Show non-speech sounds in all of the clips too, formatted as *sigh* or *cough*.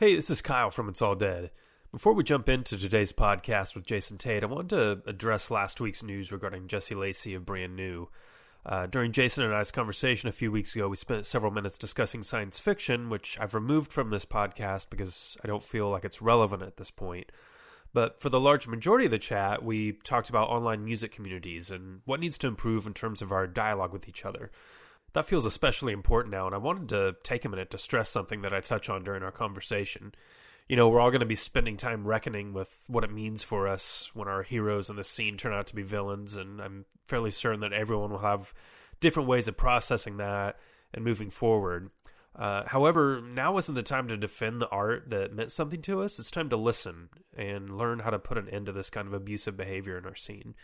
Hey, this is Kyle from It's All Dead. Before we jump into today's podcast with Jason Tate, I wanted to address last week's news regarding Jesse Lacey of Brand New. Uh, during Jason and I's conversation a few weeks ago, we spent several minutes discussing science fiction, which I've removed from this podcast because I don't feel like it's relevant at this point. But for the large majority of the chat, we talked about online music communities and what needs to improve in terms of our dialogue with each other. That feels especially important now, and I wanted to take a minute to stress something that I touch on during our conversation. You know, we're all going to be spending time reckoning with what it means for us when our heroes in the scene turn out to be villains, and I'm fairly certain that everyone will have different ways of processing that and moving forward. Uh, however, now isn't the time to defend the art that meant something to us. It's time to listen and learn how to put an end to this kind of abusive behavior in our scene.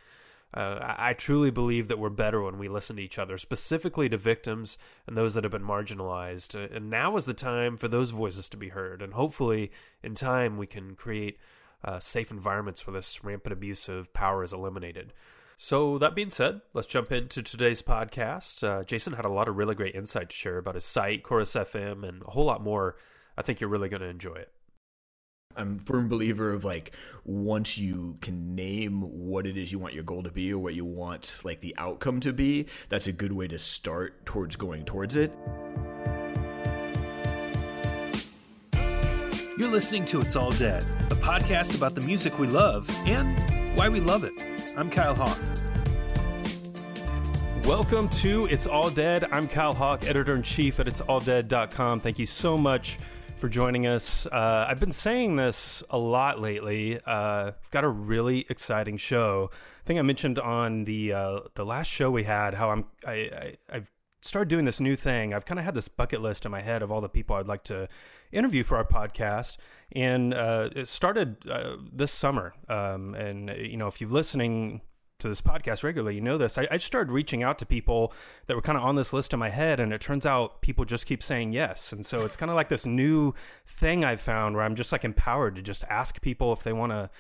Uh, I, truly believe that we're better when we listen to each other, specifically to victims and those that have been marginalized. Uh, and now is the time for those voices to be heard. And hopefully, in time, we can create uh, safe environments where this rampant abuse of power is eliminated. So, that being said, let's jump into today's podcast. Uh, Jason had a lot of really great insight to share about his site, Chorus FM, and a whole lot more. I think you're really going to enjoy it. I'm a firm believer of like once you can name what it is you want your goal to be or what you want like the outcome to be, that's a good way to start towards going towards it. You're listening to It's All Dead, a podcast about the music we love and why we love it. I'm Kyle Hawk. Welcome to It's All Dead. I'm Kyle Hawk, editor in chief at It's All it'salldead.com. Thank you so much for joining us. Uh, I've been saying this a lot lately. Uh, I've got a really exciting show. I think I mentioned on the uh, the last show we had how I'm I, I I've started doing this new thing. I've kind of had this bucket list in my head of all the people I'd like to interview for our podcast, and uh, it started uh, this summer. Um, and you know, if you're listening to this podcast regularly, you know this. I, I started reaching out to people that were kind of on this list in my head, and it turns out people just keep saying yes. And so it's kind of like this new thing I've found where I'm just like empowered to just ask people if they want to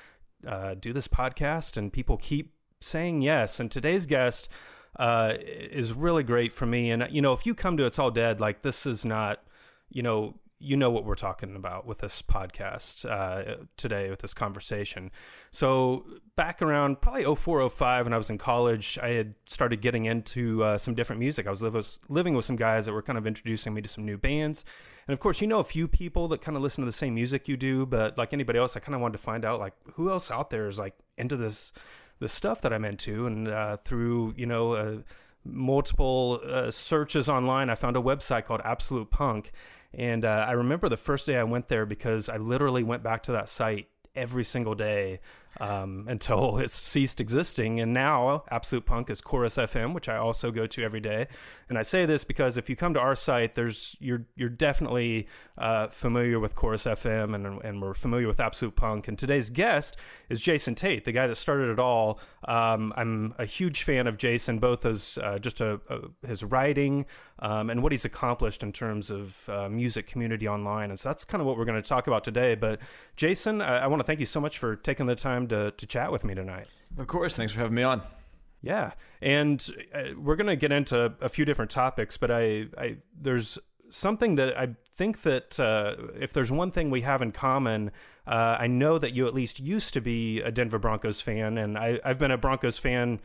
uh, do this podcast, and people keep saying yes. And today's guest uh, is really great for me. And you know, if you come to It's All Dead, like this is not, you know, you know what we're talking about with this podcast uh, today with this conversation. So back around probably 0405 when I was in college, I had started getting into uh, some different music. I was living with some guys that were kind of introducing me to some new bands. And of course, you know a few people that kind of listen to the same music you do, but like anybody else, I kind of wanted to find out like who else out there is like into this this stuff that I'm into. And uh, through you know uh, multiple uh, searches online, I found a website called Absolute Punk and uh, I remember the first day I went there because I literally went back to that site every single day um, until *laughs* it ceased existing. And now Absolute Punk is Chorus FM, which I also go to every day. And I say this because if you come to our site, there's you're you're definitely uh, familiar with Chorus FM, and and we're familiar with Absolute Punk. And today's guest is Jason Tate, the guy that started it all. Um, I'm a huge fan of Jason, both as uh, just a, a, his writing um, and what he's accomplished in terms of uh, music community online. And so that's kind of what we're going to talk about today. But Jason, I, I want to thank you so much for taking the time to to chat with me tonight. Of course, thanks for having me on. Yeah, and uh, we're going to get into a few different topics, but I, I there's something that I think that uh, if there's one thing we have in common, uh, I know that you at least used to be a Denver Broncos fan, and I, I've been a Broncos fan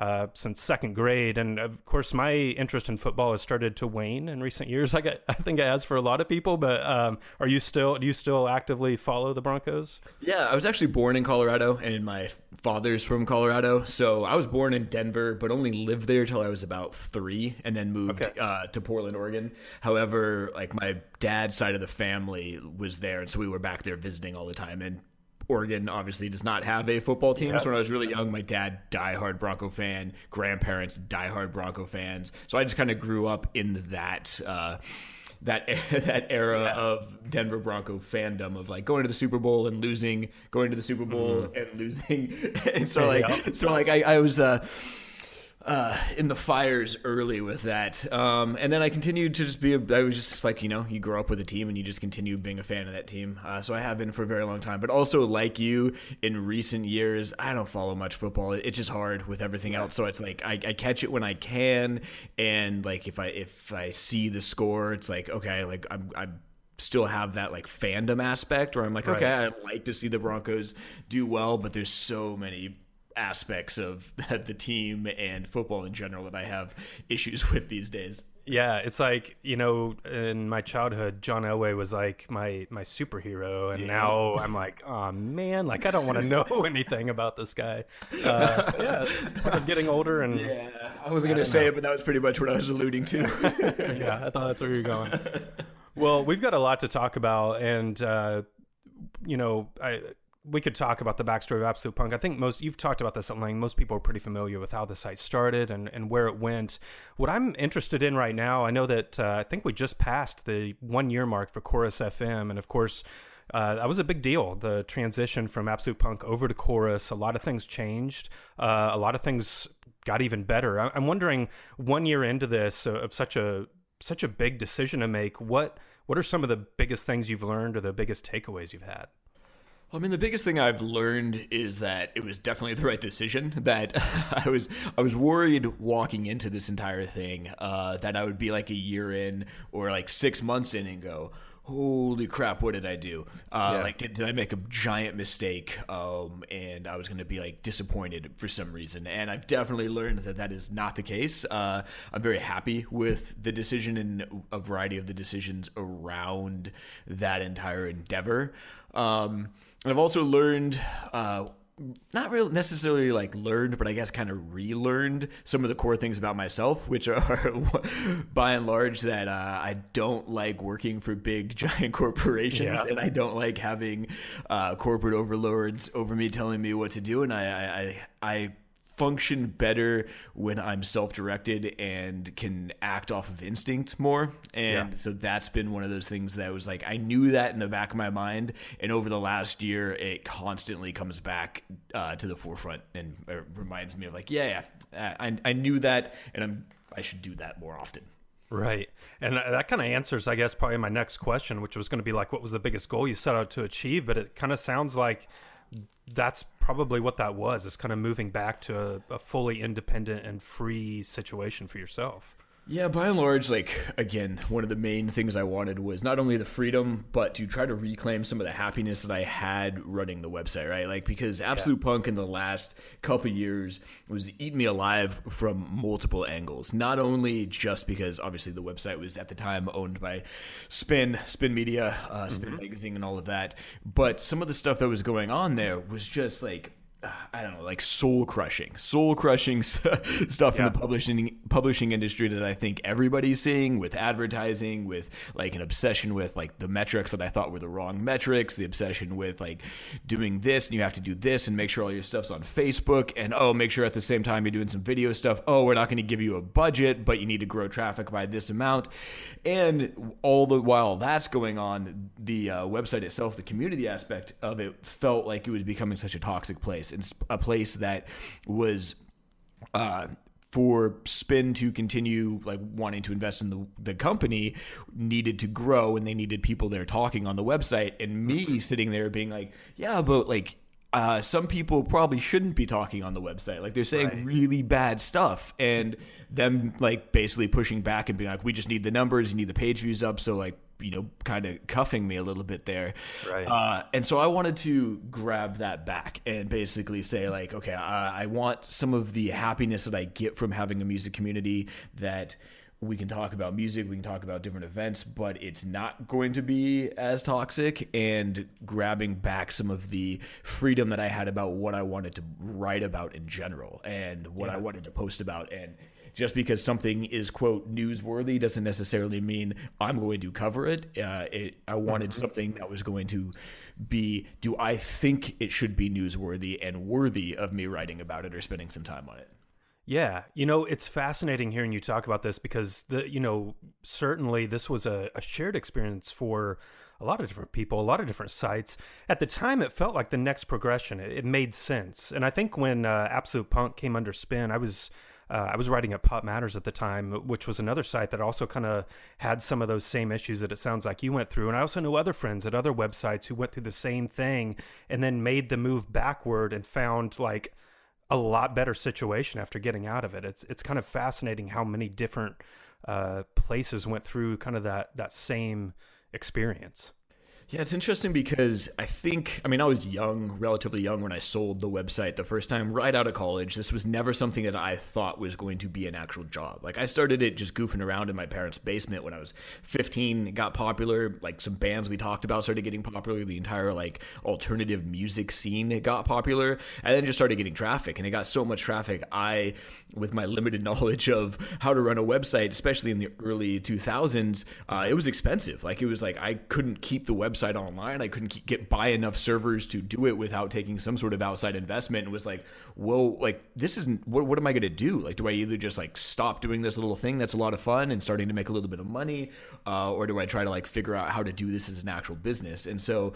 uh, since second grade. And of course, my interest in football has started to wane in recent years. Like I, I think it has for a lot of people. But um, are you still do you still actively follow the Broncos? Yeah, I was actually born in Colorado, and my father's from Colorado. So I was born in Denver, but only lived there till I was about three, and then moved okay. uh, to Portland, Oregon. However, like my dad's side of the family was there, and so we were back there visiting all the time. And Oregon obviously does not have a football team. Yeah. So when I was really young, my dad diehard Bronco fan, grandparents diehard Bronco fans. So I just kind of grew up in that. Uh, that *laughs* that era yeah. of Denver Bronco fandom of like going to the Super Bowl and losing, going to the Super Bowl mm-hmm. and losing, *laughs* and so like yeah. so like I, I was uh, uh, in the fires early with that. Um, and then I continued to just be, a, I was just like, you know, you grow up with a team and you just continue being a fan of that team. Uh, so I have been for a very long time. But also, like you, in recent years, I don't follow much football. It's just hard with everything yeah. else. So it's like I, I, catch it when I can. And like if I if I see the score, it's like, okay, like I'm, I'm still have that like fandom aspect where I'm like, right. okay, I like to see the Broncos do well, but there's so many aspects of *laughs* the team and football in general that I have issues *laughs* with these days. Yeah, it's like you know, in my childhood, John Elway was like my my superhero, and yeah. now I'm like, oh man, like I don't want to know *laughs* anything about this guy. Uh, yeah, it's part of getting older, and yeah, I wasn't gonna say know. it, but that was pretty much what I was alluding to. yeah, I thought that's where you're going. Well, we've got a lot to talk about, and uh, you know, I we could talk about the backstory of Absolute Punk. I think most you've talked about this at length. Most people are pretty familiar with how the site started and, and where it went. What I'm interested in right now, I know that uh, I think we just passed the one year mark for Chorus FM, and of course. Uh, that was a big deal. The transition from Absolute Punk over to Chorus, a lot of things changed. Uh, a lot of things got even better. I- am wondering, one year into this, uh, of such a such a big decision to make, what what are some of the biggest things you've learned or the biggest takeaways you've had? I mean, the biggest thing I've learned is that it was definitely the right decision. *laughs* That *laughs* I was I was worried walking into this entire thing uh, that I would be like a year in or like six months in and go, holy crap, what did I do? Uh, yeah. Like, did, did I make a giant mistake? Um, and I was going to be like disappointed for some reason. And I've definitely learned that that is not the case. Uh, I'm very happy with the decision and a variety of the decisions around that entire endeavor. Um, I've also learned, uh, not really necessarily like learned, but I guess kind of relearned some of the core things about myself, which are *laughs* by and large that uh, I don't like working for big *laughs* giant corporations, yeah. and I don't like having uh, corporate overlords over me telling me what to do, and I I, I, I function better when I'm self-directed and can act off of instinct more. And yeah. so that's been one of those things that was like I knew that in the back of my mind, and over the last year, it constantly comes back uh, to the forefront and reminds me of like, yeah, yeah, I, I knew that, and I'm I should do that more often. Right. And that kind of answers, I guess, probably my next question, which was going to be like, what was the biggest goal you set out to achieve? But it kind of sounds like that's probably what that was is kind of moving back to a, a, fully independent and free situation for yourself yeah, by and large, like again, one of the main things I wanted was not only the freedom, but to try to reclaim some of the happiness that I had running the website, right? Like because Absolute yeah. Punk in the last couple years was eating me alive from multiple angles. Not only just because obviously the website was at the time owned by Spin, Spin Media, uh, Spin mm-hmm. Magazine, and all of that, but some of the stuff that was going on there was just like I don't know, like soul crushing, soul crushing *laughs* stuff yeah. in the publishing publishing industry that I think everybody's seeing with advertising, with like an obsession with like the metrics that I thought were the wrong metrics, the obsession with like doing this and you have to do this and make sure all your stuff's on Facebook, and oh, make sure at the same time you're doing some video stuff. Oh, we're not going to give you a budget, but you need to grow traffic by this amount, and all the while that's going on, the uh, website itself, the community aspect of it, felt like it was becoming such a toxic place a place that was uh, for spin to continue like wanting to invest in the, the company needed to grow and they needed people there talking on the website and me sitting there being like yeah but like uh, some people probably shouldn't be talking on the website. Like they're saying right. really bad stuff, and them like basically pushing back and being like, "We just need the numbers, you need the page views up." So like you know, kind of cuffing me a little bit there. Right. Uh, and so I wanted to grab that back and basically say, like, okay, I want some of the happiness that I get from having a music community that we can talk about music, we can talk about different events, but it's not going to be as toxic and grabbing back some of the freedom that I had about what I wanted to write about in general and what yeah. I wanted to post about. And just because something is quote newsworthy doesn't necessarily mean I'm going to cover it. Uh, it I wanted mm-hmm. something that was going to be do I think it should be newsworthy and worthy of me writing about it or spending some time on it. Yeah, you know, it's fascinating hearing you talk about this because the you know certainly this was a, a shared experience for a lot of different people, a lot of different sites. At the time, it felt like the next progression. It, it made sense, and I think when uh, Absolute Punk came under spin, I was uh, I was writing at PopMatters at the time, which was another site that also kind of had some of those same issues that it sounds like you went through. And I also knew other friends at other websites who went through the same thing and then made the move backward and found like a lot better situation after getting out of it. It's it's kind of fascinating how many different uh, places went through kind of that that same experience. Yeah, it's interesting because I think, I mean, I was young, relatively young when I sold the website the first time right out of college. This was never something that I thought was going to be an actual job. Like, I started it just goofing around in my parents' basement when I was 15. It got popular. Like, some bands we talked about started getting popular. The entire, like, alternative music scene got popular. And then just started getting traffic. And it got so much traffic. I, with my limited *laughs* knowledge of how to run a website, especially in the early 2000s, uh, it was expensive. Like, it was like I couldn't keep the website website online. I couldn't get buy enough servers to do it without taking some sort of outside investment. And was like, whoa, like this isn't what, what am I going to do? Like, do I either just like stop doing this little thing that's a lot of fun and starting to make a little bit of money, uh, or do I try to like figure out how to do this as an actual business? And so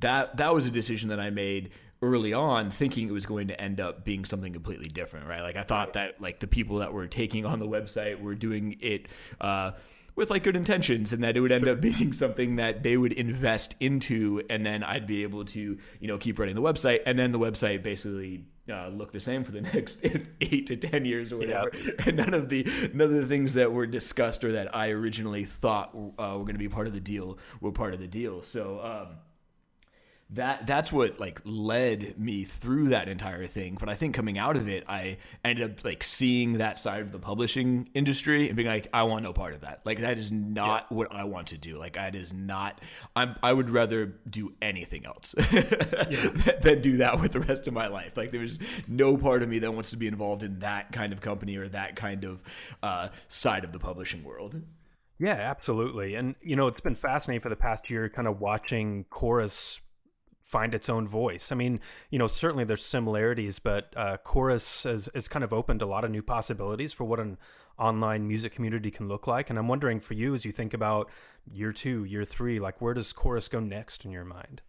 that that was a decision that I made early on thinking it was going to end up being something completely different right like i thought that like the people that were taking on the website were doing it uh, with like good intentions and that it would end up being *laughs* something that they would invest into and then I'd be able to, you know, keep running the website and then the website basically uh, look the same for the *laughs* next *laughs* eight to ten years or whatever. Yep. And none of the none of the things that were discussed or that I originally thought uh, were going to be part of the deal were part of the deal. So um, that that's what like led me through that entire thing. But i think coming out of it i ended up like seeing that side of the publishing industry and being like i want no part of that. Like that is not yeah. what i want to do. Like that is not i'm i would rather do anything else *laughs* *laughs* than do that with the rest of my life. Like there's no part of me that wants to be involved in that kind of company or that kind of uh, side of the publishing world. Yeah, absolutely. And, you know, it's been fascinating for the past year kind of watching Chorus find its own voice. I mean, you know, certainly there's similarities, but uh, Chorus has, has kind of opened a lot of new possibilities for what an online music community can look like. And I'm wondering for you, as you think about year two, year three, like where does Chorus go next in your mind?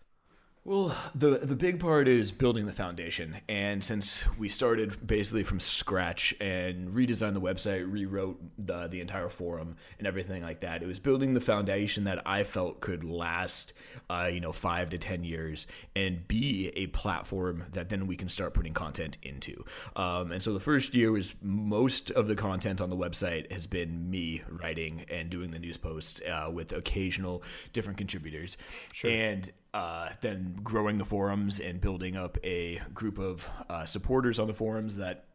Well, the the big part is building the foundation, and since we started basically from scratch and redesigned the website, rewrote the the entire forum and everything like that, it was building the foundation that I felt could last, uh, you know, five to ten years and be a platform that then we can start putting content into. Um, and so the first year was most of the content on the website has been me writing and doing the news posts uh, with occasional different contributors, sure. and uh, then growing the forums and building up a group of uh, supporters on the forums that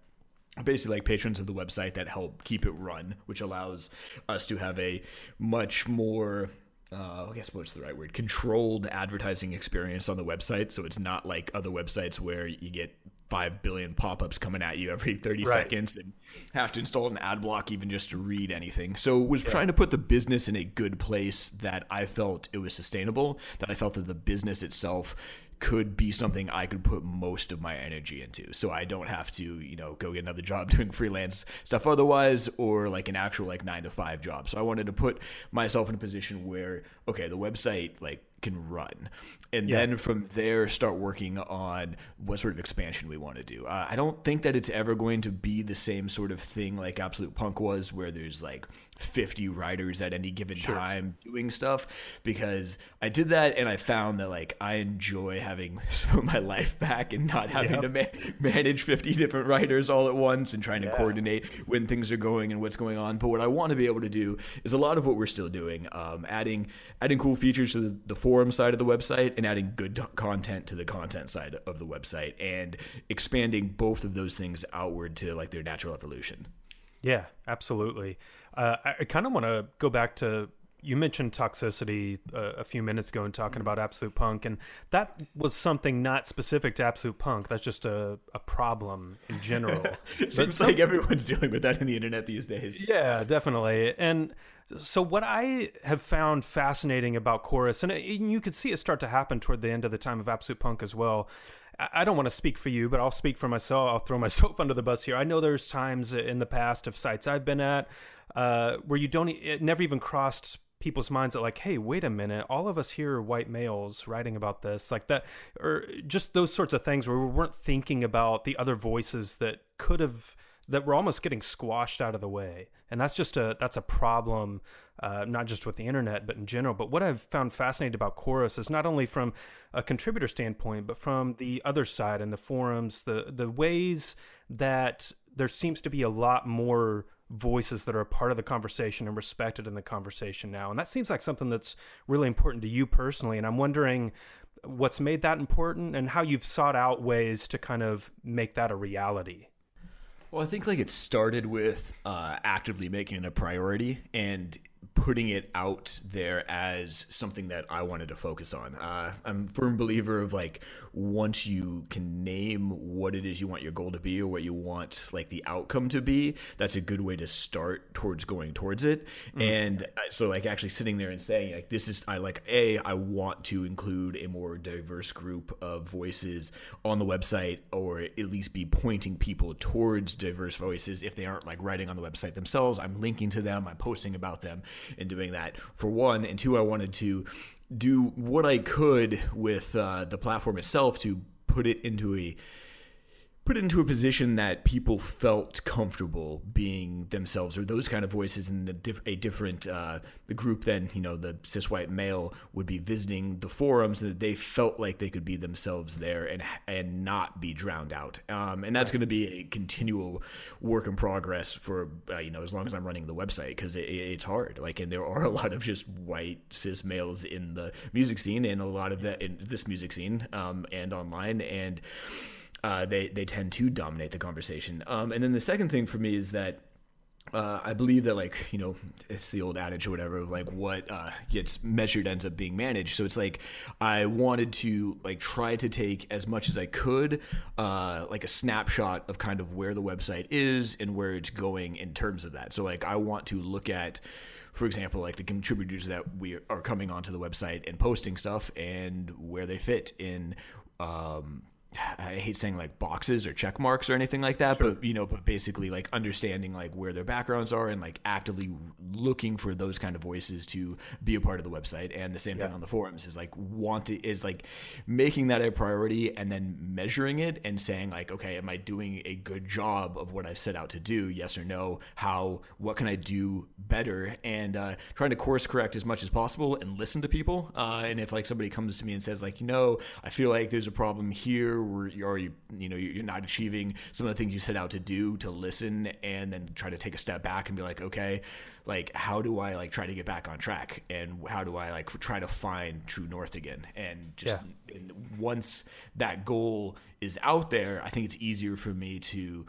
basically like patrons of the website that help keep it run, which allows us to have a much more uh, I guess what's the right word? Controlled advertising experience on the website. So it's not like other websites where you get five billion pop-ups coming at you every 30 right. seconds and have to install an ad block even just to read anything so was yeah. trying to put the business in a good place that i felt it was sustainable that i felt that the business itself could be something I could put most of my energy into. So I don't have to, you know, go get another *laughs* job doing freelance stuff otherwise or like an actual like 9 to 5 job. So I wanted to put myself in a position where okay, the website like can run. And yeah. then from there, start working on what sort of expansion we want to do. Uh, I don't think that it's ever going to be the same sort of thing like Absolute Punk was, where there's like 50 writers at any given sure. time doing stuff, because I did that and I found that like I enjoy having *laughs* some of my life back and not having yep. to ma- manage 50 different writers all at once and trying yeah. to coordinate when things are going and what's going on. But what I want to be able to do is a lot of what we're still doing, um, adding adding cool features to the, the forum side of the website and adding good content to the content side of the website and expanding both of those things outward to like their natural evolution. Yeah, absolutely. Uh, I kind of want to go back to you mentioned toxicity uh, a few minutes ago and talking about absolute punk and that was something not specific to absolute punk that's just a, a problem in general *laughs* seems some, like everyone's dealing with that in the internet these days yeah definitely and so what I have found fascinating about chorus, and you could see it start to happen toward the end of the time of Absolute Punk as well. I don't want to speak for you, but I'll speak for myself. I'll throw *laughs* myself under the bus here. I know there's times in the past of sites I've been at uh, where you don't, it never even crossed people's minds that like, hey, wait a minute, all of us here are white males writing about this, like that, or just those sorts of things where we weren't thinking about the other voices that could have that we're almost getting squashed out of the way. And that's just a that's a problem uh, not just with the internet but in general. But what i've found fascinating about chorus is not only from a contributor standpoint but from the other side and the forums the the ways that there seems to be a lot more voices that are a part of the conversation and respected in the conversation now. And that seems like something that's really important to you personally. And I'm wondering what's made that important and how you've sought out ways to kind of make that a reality. Well, I think like it started with uh, actively making it a priority and putting it out there as something that I wanted to focus on. Uh, I'm a firm believer of like once you can name what it is you want your goal to be or what you want like the outcome to be, that's a good way to start towards going towards it. Mm-hmm. And uh, so like actually sitting there and saying like this is I like a I want to include a more diverse group of voices on the website or at least be pointing people towards diverse voices if they aren't like writing on the website themselves. I'm linking to them, I'm posting about them in doing that. For one, and two, I wanted to do what I could with uh, the platform itself to put it into a put into a position that people felt comfortable being themselves or those kind of voices in a, diff- a different uh, the group than you know the cis white male would be visiting the forums and that they felt like they could be themselves there and and not be drowned out. Um, and that's right. going to be a continual work in progress for uh, you know as long as I'm running the website because it, it's hard. Like and there are a lot of just white cis males in the music scene and a lot of that in this music scene um, and online. And uh, they they tend to dominate the conversation. Um, and then the second thing for me is that uh, I believe that like you know it's the old adage or whatever of like what uh, gets measured ends up being managed. So it's like I wanted to like try to take as much as I could, uh, like a snapshot of kind of where the website is and where it's going in terms of that. So like I want to look at for example, like the contributors that we are coming onto the website and posting stuff and where they fit in um, *sighs* I hate saying like boxes or check marks or anything like that, sure. but you know, but basically like understanding like where their backgrounds are and like actively looking for those kind of voices to be a part of the website. And the same yeah. thing on the forums is like want to is like making that a priority and then measuring it and saying like, okay, am I doing a good job of what I set out to do? Yes or no? How? What can I do better? And uh, trying to course correct as much as possible and listen to people. Uh, and if like somebody comes to me and says like, you know, I feel like there's a problem here or you're you know you're not achieving some of the things you set out to do to listen and then try to take a step back and be like okay like how do i like try to get back on track and how do i like try to find true north again and just yeah. and once that goal is out there i think it's easier for me to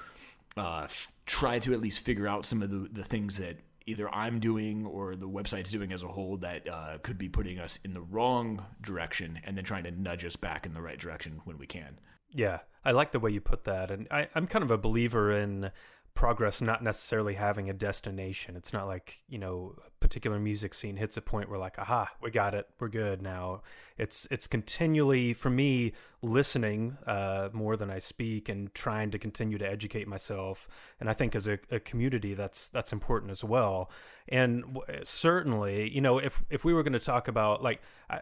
uh, try to at least figure out some of the, the things that either I'm doing or the website's doing as a whole that uh, could be putting us in the wrong direction and then trying to nudge us back in the right direction when we can. Yeah, I like the way you put that. And I, I'm kind of a believer in progress not necessarily having a destination. It's not like, you know, a particular music scene hits a point where like, aha, we got it. We're good now. It's it's continually for me listening uh, more than I speak and trying to continue to educate myself. And I think as a, a community that's that's important as well. And w- certainly, you know, if if we were going to talk about like I,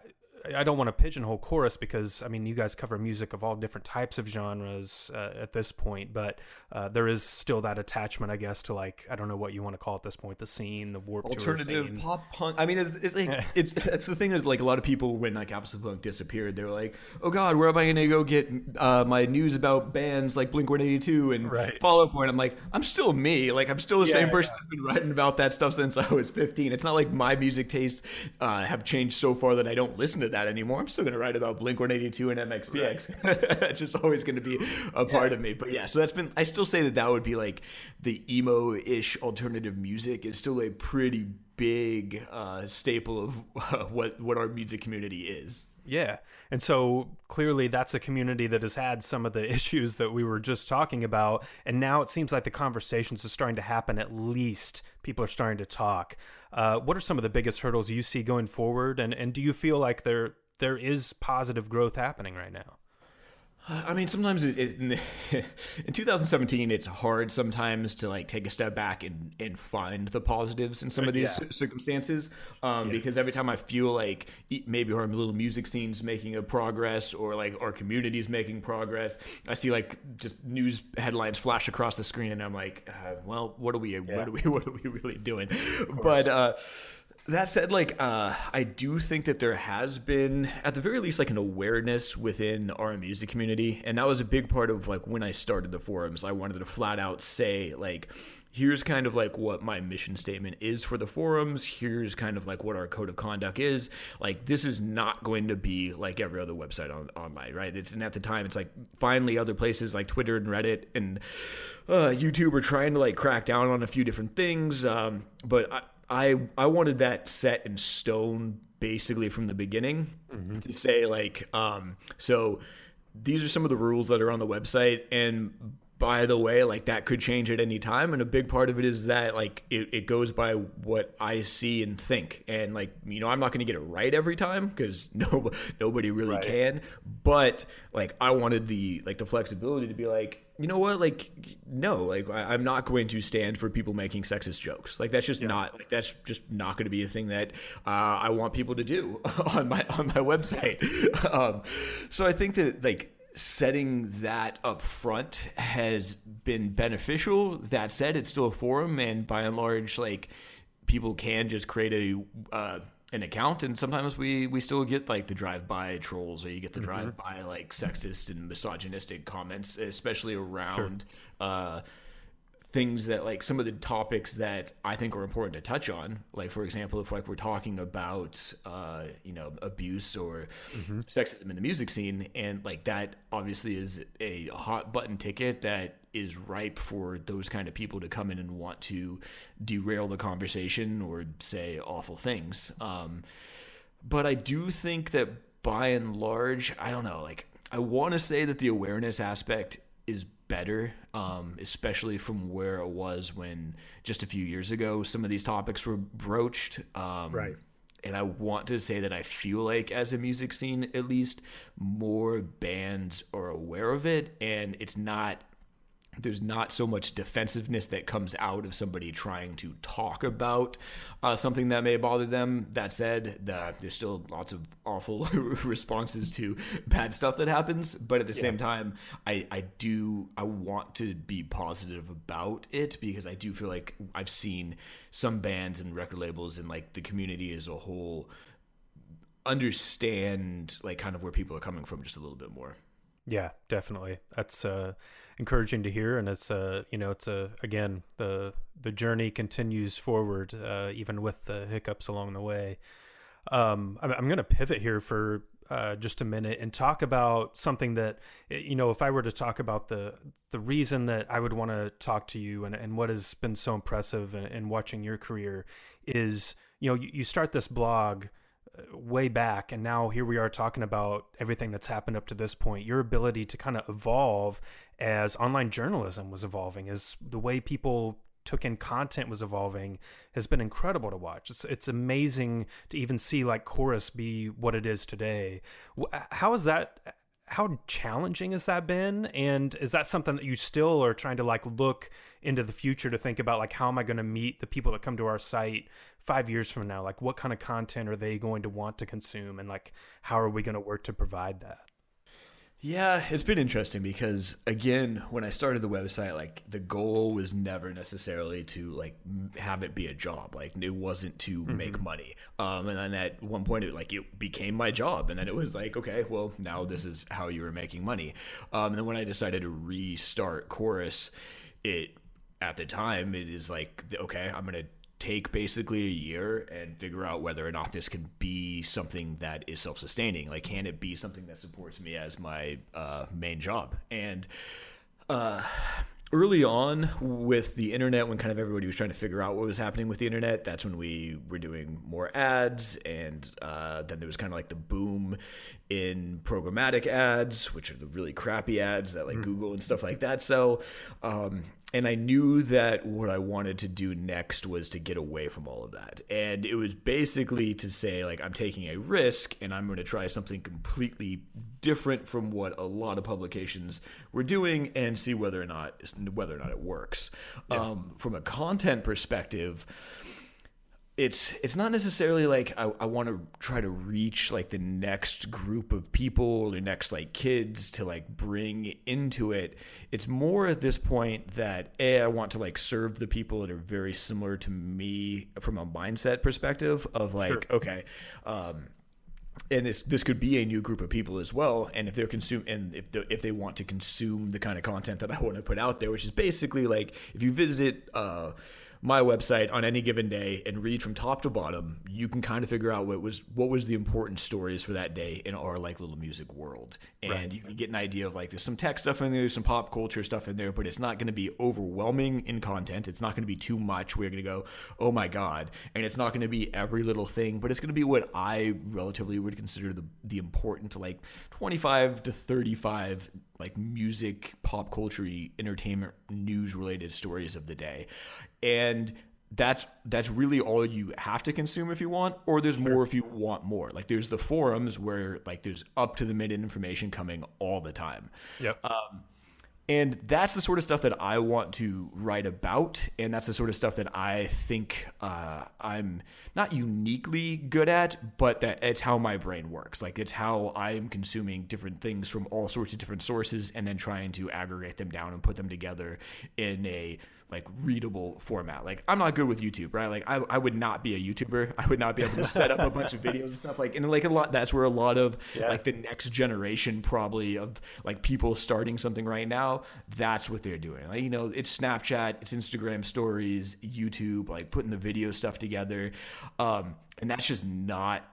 I don't want to pigeonhole chorus because I mean you guys cover music of all different types of genres uh, at this point, but uh, there is still that attachment, I guess, to like I don't know what you want to call at this point, the scene, the warp alternative pop punk. I mean, it's, it's like *laughs* it's it's the thing that like a lot of people when like Absolute Punk disappeared, they were like, oh god, where am I going to go get uh, my news about bands like Blink One Eighty Two and right. Fall Out Boy? I'm like, I'm still me. Like I'm still the yeah, same person yeah. that's been writing about that stuff since I was 15. It's not like my music tastes uh, have changed so far that I don't listen to that anymore. I'm still going to write about Blink 182 and MXPX. Right. *laughs* it's just always going to be a part yeah. of me. But yeah, so that's been, I still say that that would be like the emo ish alternative music is still a pretty big uh, staple of uh, *laughs* what, what our music community is. Yeah. And so clearly that's a community that has had some of the *laughs* issues that we were just talking about. And now it seems like the conversations are starting to happen. At least people are starting to talk. Uh, what are some of the biggest hurdles you see going forward? And, and do you feel like there there is positive growth happening right now? I mean, sometimes it, it, *laughs* in 2017, it's hard sometimes to like take a step back and, and find the positives in some of these yeah. circumstances. Um, yeah. Because every time I feel like maybe our little music scene's making a progress or like our community's making progress, I see like just news headlines flash across the screen, and I'm like, uh, well, what are we? Yeah. What are we? *laughs* What are we really doing? But uh, That said, like uh, I do think that there has been, at the very least, like an awareness within our music community, and that was a big part of like when I started the forums. I wanted to flat out say like, here's kind of like what my mission statement is for the forums. Here's kind of like what our code of conduct is. Like this is not going to be like every other website on online, right? It's, and at the time, it's like finally other places like Twitter and Reddit and uh, YouTube are trying to like crack down on a few different things. Um, but I, I I wanted that set in stone basically from the beginning mm-hmm. to say like um so these are some of the rules that are on the website and by the way like that could change at any time. And a big part of it is that like it, it goes by what i see and think. And like you know i'm not going to get it right every time because *laughs* no nobody really right. can. But like i wanted the like the flexibility to be like you know what? Like no like I, am not going to stand for people making sexist jokes. Like that's just yeah. not like that's just not going to be a thing that uh, i want people to do *laughs* on my on my website. *laughs* Um, so i think that like setting that up front has been beneficial. That said, it's still a forum, and by and large, like people can just create a uh, an account, and sometimes we we still get like the drive by trolls, or you get the mm-hmm. drive by like sexist and misogynistic comments, especially around. Sure. Uh, things that like some of the topics that I think are important to touch on. Like for example, if like we're talking about uh, you know abuse or mm-hmm. sexism in the music scene, and like that obviously is a hot button ticket that is ripe for those kind of people to come in and want to derail the conversation or say awful things. Um, but I do think that by and large, I don't know, like I want to say that the awareness aspect is better, um, especially from where it was when just a few years ago some of these topics were broached. Um, right. And I want to say that I feel like, as a music scene, at least, more bands are aware of it, and it's not there's not so much defensiveness that comes out of somebody trying to talk about uh, something that may bother them. That said, the, there's still lots of awful *laughs* responses to bad stuff that happens, but at the yeah. same time, I, I do I want to be positive about it because I do feel like I've seen some bands and record labels and like the community as a whole understand like kind of where people are coming from just a little bit more. Yeah, definitely. That's uh encouraging to hear, and it's uh you know it's a again the the journey continues forward uh, even with the hiccups along the way. Um, I'm, I'm going to pivot here for uh, just a minute and talk about something that you know if I were to talk about the the reason that I would want to talk to you and, and what has been so impressive in, in watching your career is you know you, you start this blog way back and now here we are talking about everything that's happened up to this point. Your ability to kind of evolve as online journalism was evolving as the way people took in content was evolving has been incredible to watch. It's it's amazing to even see like chorus be what it is today. How is that how challenging has that been? And is that something that you still are trying to like look into the future to think about like how am i going to meet the people that come to our site five years from now? Like what kind of content are they going to want to consume? And like how are we going to work to provide that yeah, it's been interesting because again, when I started the website, like the goal was never necessarily to like have it be a job. Like it wasn't to mm-hmm. make money. Um, and then at one point, it like it became my job, and then it was like, okay, well now this is how you were making money. Um, and then when I decided to restart Chorus, it at the time it is like, okay, I'm gonna take basically a year and figure out whether or not this can be something that is self-sustaining. Like can it be something that supports me as my uh, main job? And uh, early on with the internet when kind of everybody was trying to figure out what was happening with the internet that's when we were doing more ads and uh, then there was kind of like the boom in programmatic ads which are the really crappy ads that like mm. google and stuff like that. So um, and I knew that what I wanted to do next was to get away from all of that. And it was basically to say, like, I'm taking a risk and I'm going to try something completely different from what a lot of publications were doing and see whether or not whether or not it works. Yeah. Um, from a content perspective, it's it's not necessarily like I, I want to try to reach like the next group of people or next like kids to like bring into it. It's more at this point that a I want to like serve the people that are very similar to me from a mindset perspective of like sure. okay. Um, and this this could be a new group of people as well. And if they're consume and if the, if they want to consume the kind of content that I want to put out there, which is basically like if you visit uh, my website on any given day and read from top to bottom, you can kind of figure out what was what was the important stories for that day in our like little music world, and right. you can get an idea of like there's some tech stuff in there, there's some pop culture stuff in there, but it's not going to be overwhelming in content. It's not going to be too much. We're going to go, oh my god, and it's not going to be every little thing, but it's going to be what I relatively would consider the the important like 25 to 35 like music, pop culture, entertainment, news related stories of the day and that's that's really all you have to consume if you want or there's more if you want more. Like there's the forums where like there's up to the minute information coming all the time. Yep. Um, and that's the sort of stuff that I want to write about, and that's the sort of stuff that I think uh, I'm not uniquely good at, but that it's how my brain works. Like it's how I am consuming different things from all sorts of different sources, and then trying to aggregate them down and put them together in a like readable format. Like I'm not good with YouTube, right? Like I, I would not be a YouTuber. *laughs* I would not be able to set up a bunch of videos and stuff like and like a lot that's where a lot of yeah. like the next generation probably of like people starting something right now, that's what they're doing. Like you know, it's Snapchat, it's Instagram stories, YouTube, like putting the video stuff together. Um and that's just not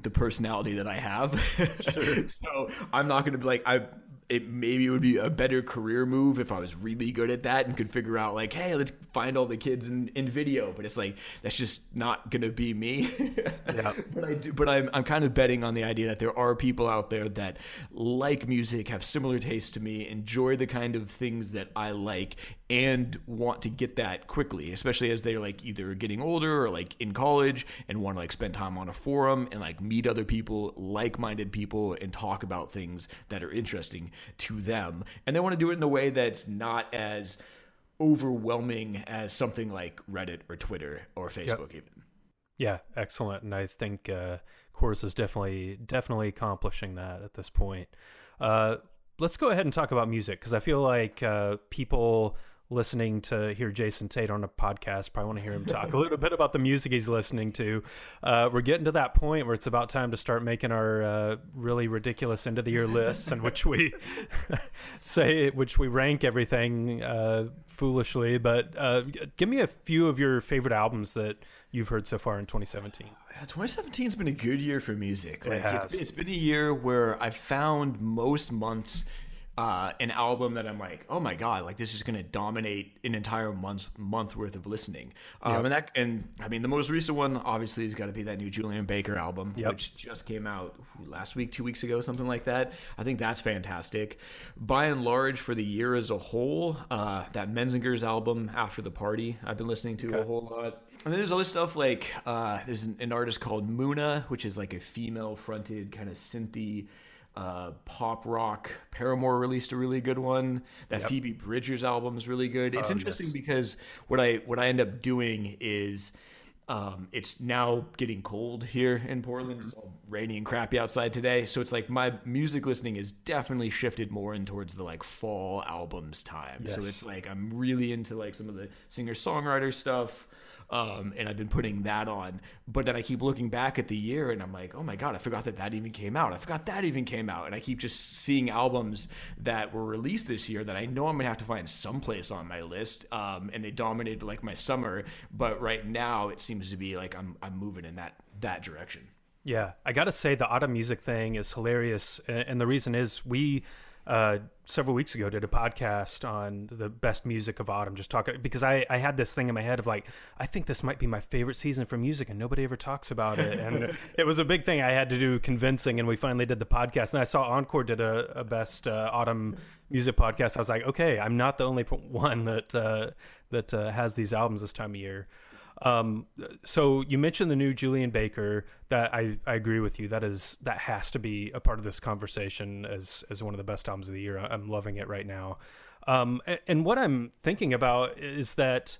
the personality that I have. *laughs* Sure. so I'm not going to be like I it maybe it would be a better career move if I was really good at that and could figure out like, hey, let's find all the kids in, in video. But it's like that's just not gonna be me. *laughs* yeah. But I do, but I'm I'm kind of betting on the idea that there are people out there that like music, have similar tastes to me, enjoy the kind of things that I like, and want to get that quickly, especially as they're like either getting older or like in college and want to like spend time on a forum and like meet other people, like-minded people, and talk about things that are interesting to them. And they want to do it in a way that's not as overwhelming as something like Reddit or Twitter or Facebook yep. even. Yeah, excellent. And I think uh, Chorus is definitely definitely accomplishing that at this point. Uh, let's go ahead and talk about music because I feel like uh, people listening to hear Jason Tate on a podcast. Probably want to hear him talk a little *laughs* bit about the music he's listening to. Uh, we're getting to that point where it's about time to start making our uh, really ridiculous end of the year lists, in which we *laughs* say which we rank everything uh, foolishly. But uh, give me a few of your favorite albums that you've heard so far in 2017. 2017 has been a good year for music. Like, it has. It's, it's been a year where I found most months uh, an album that I'm like, oh my god, like this is going to dominate an entire month month worth of listening. Um, yep. And that, and I mean, the most recent one obviously has got to be that new Julien Baker album, yep. which just came out last week, two weeks ago, something like that. I think that's fantastic. By and large, for the year as a whole, uh, that Menzingers album, After the Party, I've been listening to okay. a whole lot. And then there's other stuff like uh, there's an, an artist called Muna, which is like a female fronted kind of synthy uh, pop rock. Paramore released a really good one. That yep. Phoebe Bridgers album is really good. It's oh, interesting yes. because what I what I end up doing is um, it's now getting cold here in Portland. It's all rainy and crappy outside today, so it's like my music listening is definitely shifted more in towards the like fall albums time. Yes. So it's like I'm really into like some of the singer songwriter stuff. Um, and I've been putting that on. But then I keep looking back at the year and I'm like, oh my God, I forgot that that even came out. I forgot that even came out. And I keep just seeing albums that were released this year that I know I'm to have to find someplace on my list. Um, and they dominated like my summer. But right now it seems to be like I'm, I'm moving in that, that direction. Yeah, I got to say the autumn music thing is hilarious, and the reason is we uh, several weeks ago did a podcast on the best music of autumn just talking because I, I had this thing in my head of like i think this might be my favorite season for music and nobody ever talks about it. And *laughs* it was a big thing i had to do convincing and we finally did the podcast. And i saw encore did a, a best uh, autumn music podcast. I was like okay i'm not the only one that uh, that uh, has these albums this time of year um, so you mentioned the new Julien Baker. That I, I agree with you. That is that has to be a part of this conversation as as one of the best albums of the year. I'm loving it right now. Um, and, what I'm thinking about is that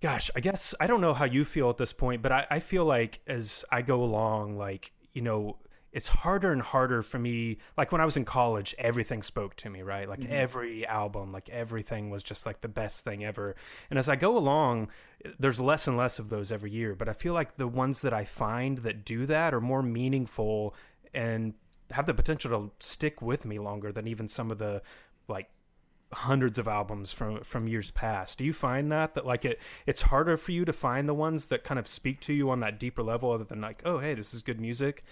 gosh, I guess I don't know how you feel at this point, but I, I feel like as I go along, like, you know, it's harder and harder for me. Like when I was in college, everything spoke to me, right? Like mm-hmm. every album, like everything was just like the best thing ever. And as I go along, there's less and less of those every year. But I feel like the ones that I find that do that are more meaningful and have the potential to stick with me longer than even some of the like hundreds of albums from from years past. Do you find that that like it it's harder for you to find the ones that kind of speak to you on that deeper level other than like, oh hey, this is good music?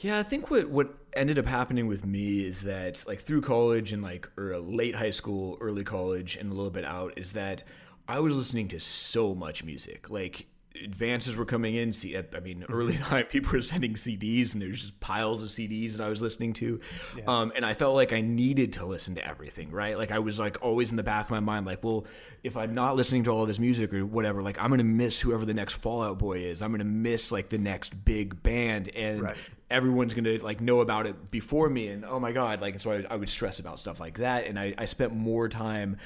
Yeah, I think what what ended up happening with me is that like through college and like or late high school, early college, and a little bit out is that I was listening to so much music. Like advances were coming in. See, I mean, mm-hmm. early *laughs* time people were sending CDs, and there's just piles of CDs that I was listening to, yeah. um, and I felt like I needed to listen to everything. Right, like I was like always in the back of my mind, like, well, if I'm not listening to all this music or whatever, like I'm gonna miss whoever the next Fall Out Boy is. I'm gonna miss like the next big band, and right everyone's going to like know about it before me and oh my god like so I, I, would stress about stuff like that and I, I spent more time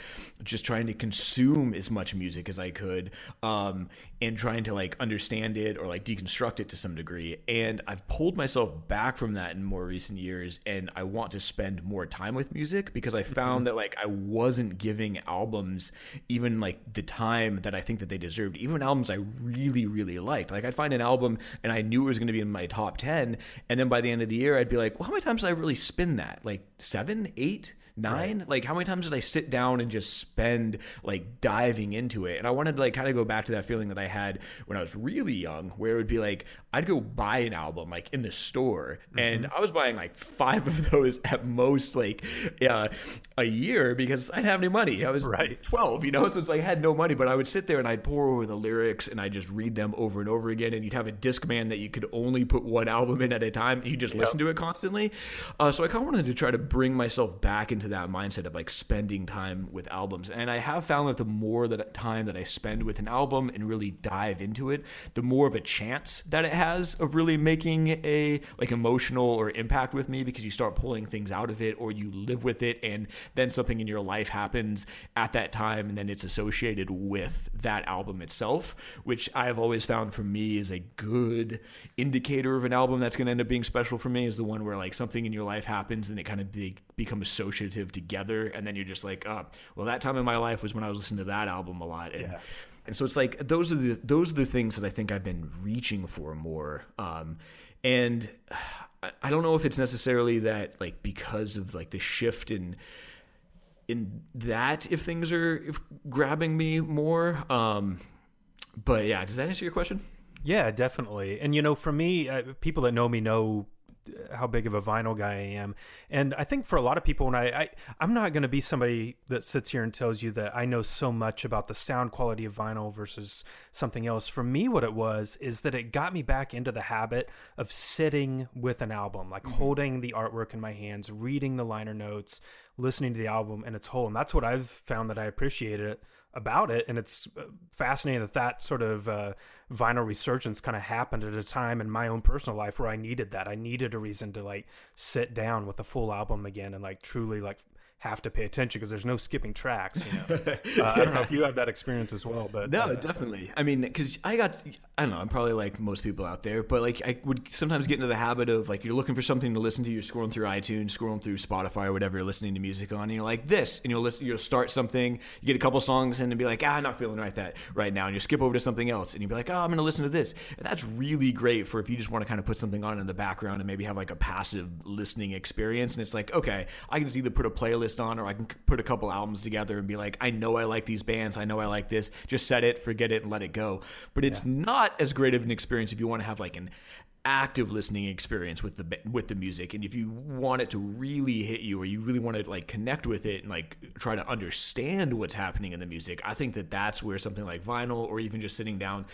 just trying to consume as much music as i could um, and trying to like understand it or like deconstruct it to some degree and i've pulled myself back from that in more recent years and i want to spend more time with music because i found mm-hmm. that like i wasn't giving albums even like the time that i think that they deserved even albums i really really liked like i'd find an album and i knew it was going to be in my top 10 and then by the end of the year, I'd be like, well, how many times did I really spin that? Like seven, eight? Nine right. like how many times did i sit down and just spend like diving into it and i wanted to like kind of go back to that feeling that i had when i was really young where it would be like i'd go buy an album like in the store mm-hmm. and i was buying like five of those at most like uh, a year because i didn't have any money i was right 12 you know so it's like i had no money but i would sit there and i'd pour over the lyrics and i'd just read them over and over again and you'd have a discman that you could only put one album in at a time and you just yep. listen to it constantly uh, so i kind of wanted to try to bring myself back into into that mindset of like spending time with albums. And I have found that the more that time that I spend with an album and really dive into it, the more of a chance that it has of really making a like emotional or impact with me because you start pulling things out of it or you live with it and then something in your life happens at that time and then it's associated with that album itself, which I've always found for me is a good indicator of an album that's going to end up being special for me is the one where like something in your life happens and it kind of be- becomes associative together and then you're just like oh well that time in my life was when i was listening to that album a lot. And yeah. and so it's like those are the those are the things that i think i've been reaching for more um, and i don't know if it's necessarily that like because of like the shift in in that if things are if grabbing me more um but yeah does that answer your question? Yeah definitely. And you know for me uh, people that know me know how big of a vinyl guy I am. And I think for a lot of people, when I, I I'm not going to be somebody that sits here and tells you that I know so much about the sound quality of vinyl versus something else. For me, what it was is that it got me back into the habit of sitting with an album, like mm-hmm. holding the artwork in my hands, reading the liner notes, listening to the album in its whole. And that's what I've found that I appreciate it about it. And it's uh, fascinating that that sort of uh, vinyl resurgence kind of happened at a time in my own personal life where I needed that. I needed a reason to like sit down with a full album again and like truly like have to pay attention because there's no skipping tracks. You know, *laughs* uh, I don't know if you have that experience as well, but no, uh, definitely. I mean, because I got, I don't know, I'm probably like most people out there, but like I would sometimes get into the habit of like you're looking for something to listen to, you're scrolling through iTunes, scrolling through Spotify or whatever you're listening to music on, and you're like this, and you'll listen, you'll start something, you get a couple songs, in, and be like, ah, I'm not feeling right that right now, and you skip over to something else, and you'll be like, oh, I'm gonna listen to this, and that's really great for if you just want to kind of put something on in the background and maybe have like a passive listening experience, and it's like, okay, I can just either put a playlist on or I can put put a couple albums together and be like, I know I like these bands, I know I like this. Just set it, forget it, and let it go. But it's yeah. not as great of an experience if you want to have like an active listening experience with the with the music and if you want it to really hit you or you really want to like connect with it and like try to understand what's happening in the music i think that that's where something like vinyl or even just sitting down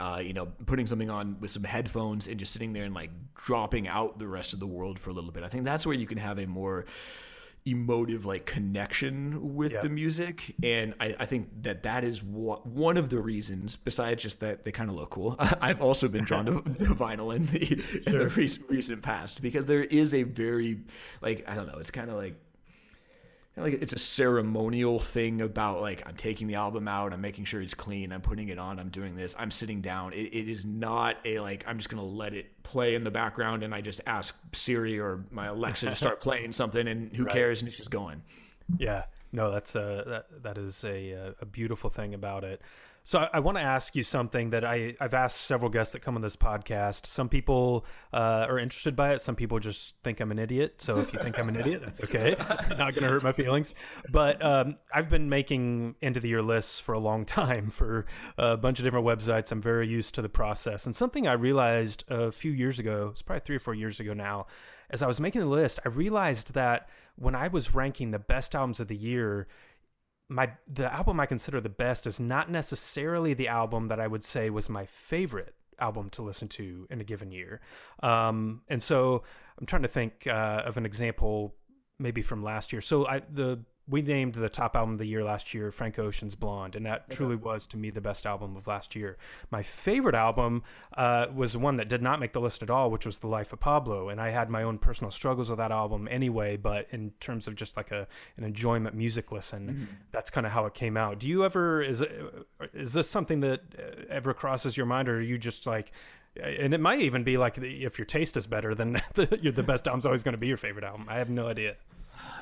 uh, you know putting something on with some headphones and just sitting there and like dropping out the rest of the world for a little bit i think that's where you can have a more emotive like connection with yeah. the music and I, I, think that that is what, one of the reasons besides just that they kind of look cool *laughs* i've also been drawn to, *laughs* to vinyl in the, sure. in the recent, recent past because there is a very like i don't know it's kind of like like it's a ceremonial thing about like I'm taking the album out, I'm making sure it's clean, I'm putting it on, I'm doing this, I'm sitting down. It, it is not a like I'm just gonna let it play in the background and I just ask Siri or my Alexa to start *laughs* playing something and who right. cares and it's just going. Yeah, no, that's a that that is a uh, a beautiful thing about it. So I, I want to ask you something that I, I've asked several guests that come on this podcast. Some people uh, are interested by it. Some people just think I'm an idiot. So if you think I'm an idiot, that's okay. *laughs* Not going to hurt my feelings. But um, I've been making end of the year lists for a long time for a bunch of different websites. I'm very used to the process. And something I realized a few years ago, it's probably three or four years ago now, as I was making the list, I realized that when I was ranking the best albums of the year, my the album I consider the best is not necessarily the album that I would say was my favorite album to listen to in a given year. Um, and so I'm trying to think uh, of an example maybe from last year. So I the we named the top album of the year last year Frank Ocean's Blonde, and that truly was to me the best album of last year. My favorite album uh, was one that did not make the list at all, which was The Life of Pablo, and I had my own personal struggles with that album anyway. But in terms of just like a an enjoyment music listen, mm-hmm. that's kind of how it came out. Do you ever is is this something that uh, ever crosses your mind, or are you just like? And it might even be like if your taste is better, then *laughs* the, the best album's always going to be your favorite album. I have no idea.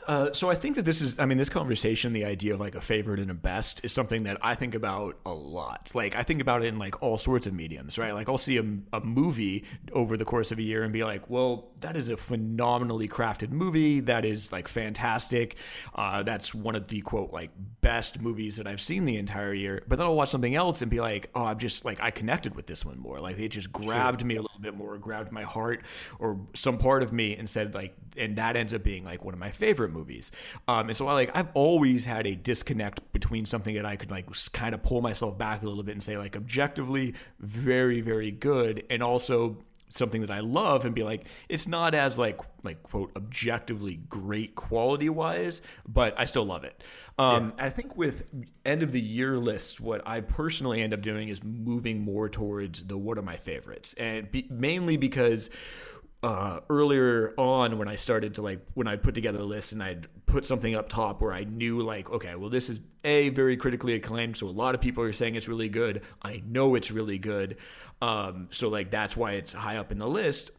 Uh, so I think that this is, I mean, this conversation, the idea of like a favorite and a best, is something that I think about a lot. Like I think about it in like all sorts of mediums, right? Like I'll see a, a movie over the course of a year and be like, well, that is a phenomenally crafted movie. That is like fantastic. Uh, that's one of the quote like best movies that I've seen the entire year. But then I'll watch something else and be like, oh, I'm just like I connected with this one more. Like it just grabbed sure. me a little bit more, grabbed my heart or some part of me and said like, and that ends up being like one of my favorite movies. Um, and so I like I've always had a disconnect between something that I could like kind of pull myself back a little bit and say like objectively very very good, and also something that I love and be like, it's not as like like quote objectively great quality wise, but I still love it. Um, yeah. I think with end of the year lists, what I personally end up doing is moving more towards the what are my favorites, and be, mainly because uh, earlier on when I started to like when I put together a list and I'd put something up top where I knew like okay well this is a very critically acclaimed so a lot of people are saying it's really good. I know it's really good. Um, so like that's why it's high up in the list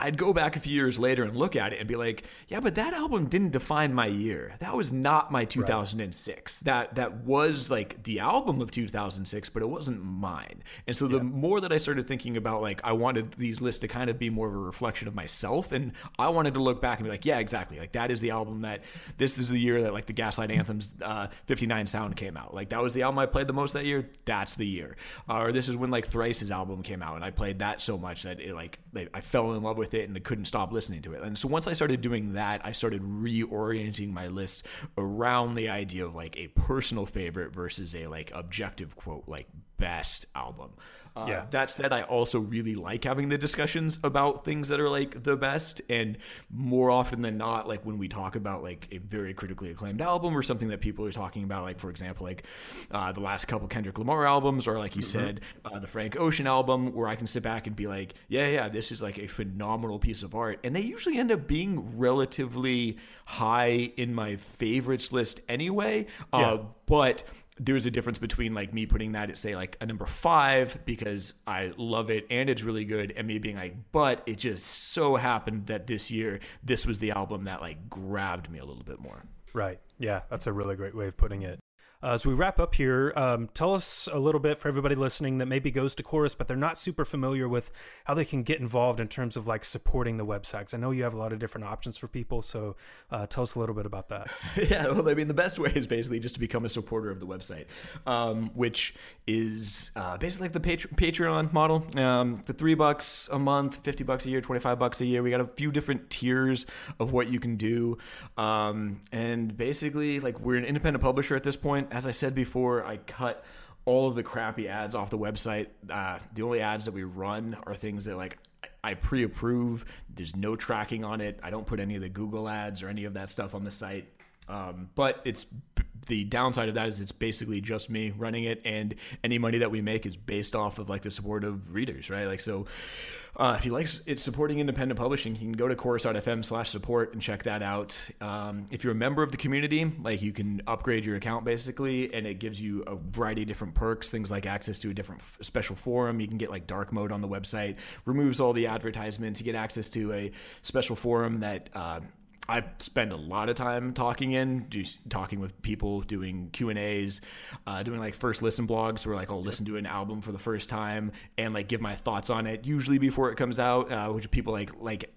I'd go back a few years later and look at it and be like, yeah, but that album didn't define my year. That was not my 2006. Right. That that was like the album of 2006, but it wasn't mine. And so the yeah. more that I started thinking about like I wanted these lists to kind of be more of a reflection of myself and I wanted to look back and be like, yeah, exactly. Like that is the album that this is the year that like the Gaslight Anthem's uh, 59 sound came out. Like that was the album I played the most that year. That's the year. Uh, or this is when like Thrice's album came out and I played that so much that it like I fell in love with with it and I couldn't stop listening to it. And so once I started doing that, I started reorienting my lists around the idea of like a personal favorite versus a like objective quote like best album. Uh, yeah. That said, I also really like having the discussions about things that are like the best. And more often than not, like when we talk about like a very critically acclaimed album or something that people are talking about, like for example, like uh, the last couple Kendrick Lamar albums, or like you mm-hmm. said, uh, the Frank Ocean album, where I can sit back and be like, yeah, yeah, this is like a phenomenal piece of art. And they usually end up being relatively high in my favorites list anyway. Uh, yeah. But there's a difference between like me putting that at say like a number five because I love it and it's really good, and me being like, but it just so happened that this year this was the album that like grabbed me a little bit more. Right. Yeah, that's a really great way of putting it. Uh, as we wrap up here, um, tell us a little bit for everybody listening that maybe goes to chorus, but they're not super familiar with how they can get involved in terms of like supporting the websites. I know you have a lot of different options for people, so uh, tell us a little bit about that. *laughs* yeah, well, I mean, the best way is basically just to become a supporter of the website, um, which is uh, basically like the Patreon model. Um, for three bucks a month, fifty bucks a year, twenty five bucks a year, we got a few different tiers of what you can do, um, and basically, like we're an independent publisher at this point as I said before, I cut all of the crappy ads off the website. Uh, the only ads that we run are things that like I pre-approve. There's no tracking on it. I don't put any of the Google ads or any of that stuff on the site. Um, but it's the downside of that is it's basically just me running it, and any money that we make is based off of like the support of readers, right? Like so. Uh, if you like it's supporting independent publishing, you can go to chorus.fm slash support and check that out. Um, if you're a member of the community, like you can upgrade your account basically, and it gives you a variety of different perks, things like access to a different special forum. You can get like dark mode on the website, removes all the advertisements. You get access to a special forum that uh, I spend a lot of time talking in, do, talking with people, doing Q and A's, uh, doing like first listen blogs where like I'll listen to an album for the first time and like give my thoughts on it, usually before it comes out, uh, which people like like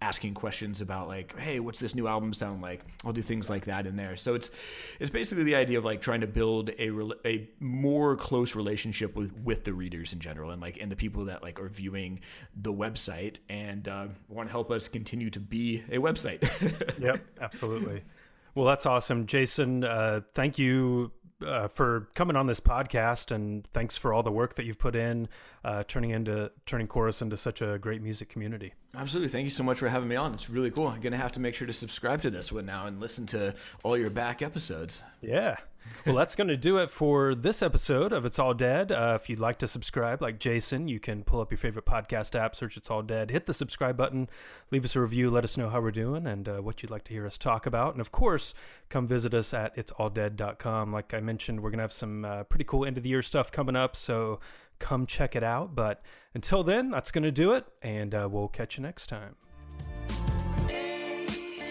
asking questions about like hey what's this new album sound like? I'll do things like that in there. So it's it's basically the idea of like trying to build a a more close relationship with with the readers in general and like and the people that like are viewing the website and uh, want to help us continue to be a website. *laughs* Yep absolutely. Well that's awesome. Jason uh, thank you uh, for coming on this podcast, and thanks for all the work that you've put in, uh, turning into turning chorus into such a great music community. Absolutely, thank you so much for having me on. It's really cool. I'm gonna have to make sure to subscribe to this one now and listen to all your back episodes. Yeah, well, that's going to do it for this episode of It's All Dead. Uh, if you'd like to subscribe, like Jason, you can pull up your favorite podcast app, search It's All Dead, hit the subscribe button, leave us a review, let us know how we're doing and uh, what you'd like to hear us talk about. And of course, come visit us at itsalldead.com. Like I mentioned, we're going to have some uh, pretty cool end of the year stuff coming up. So come check it out. But until then, that's going to do it. And uh, we'll catch you next time.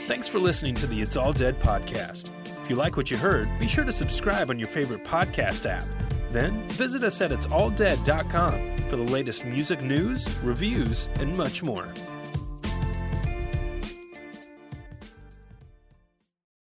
Thanks for listening to the It's All Dead podcast. If you like what you heard, be sure to subscribe on your favorite podcast app. Then visit us at itsalldead.com for the latest music news, reviews, and much more.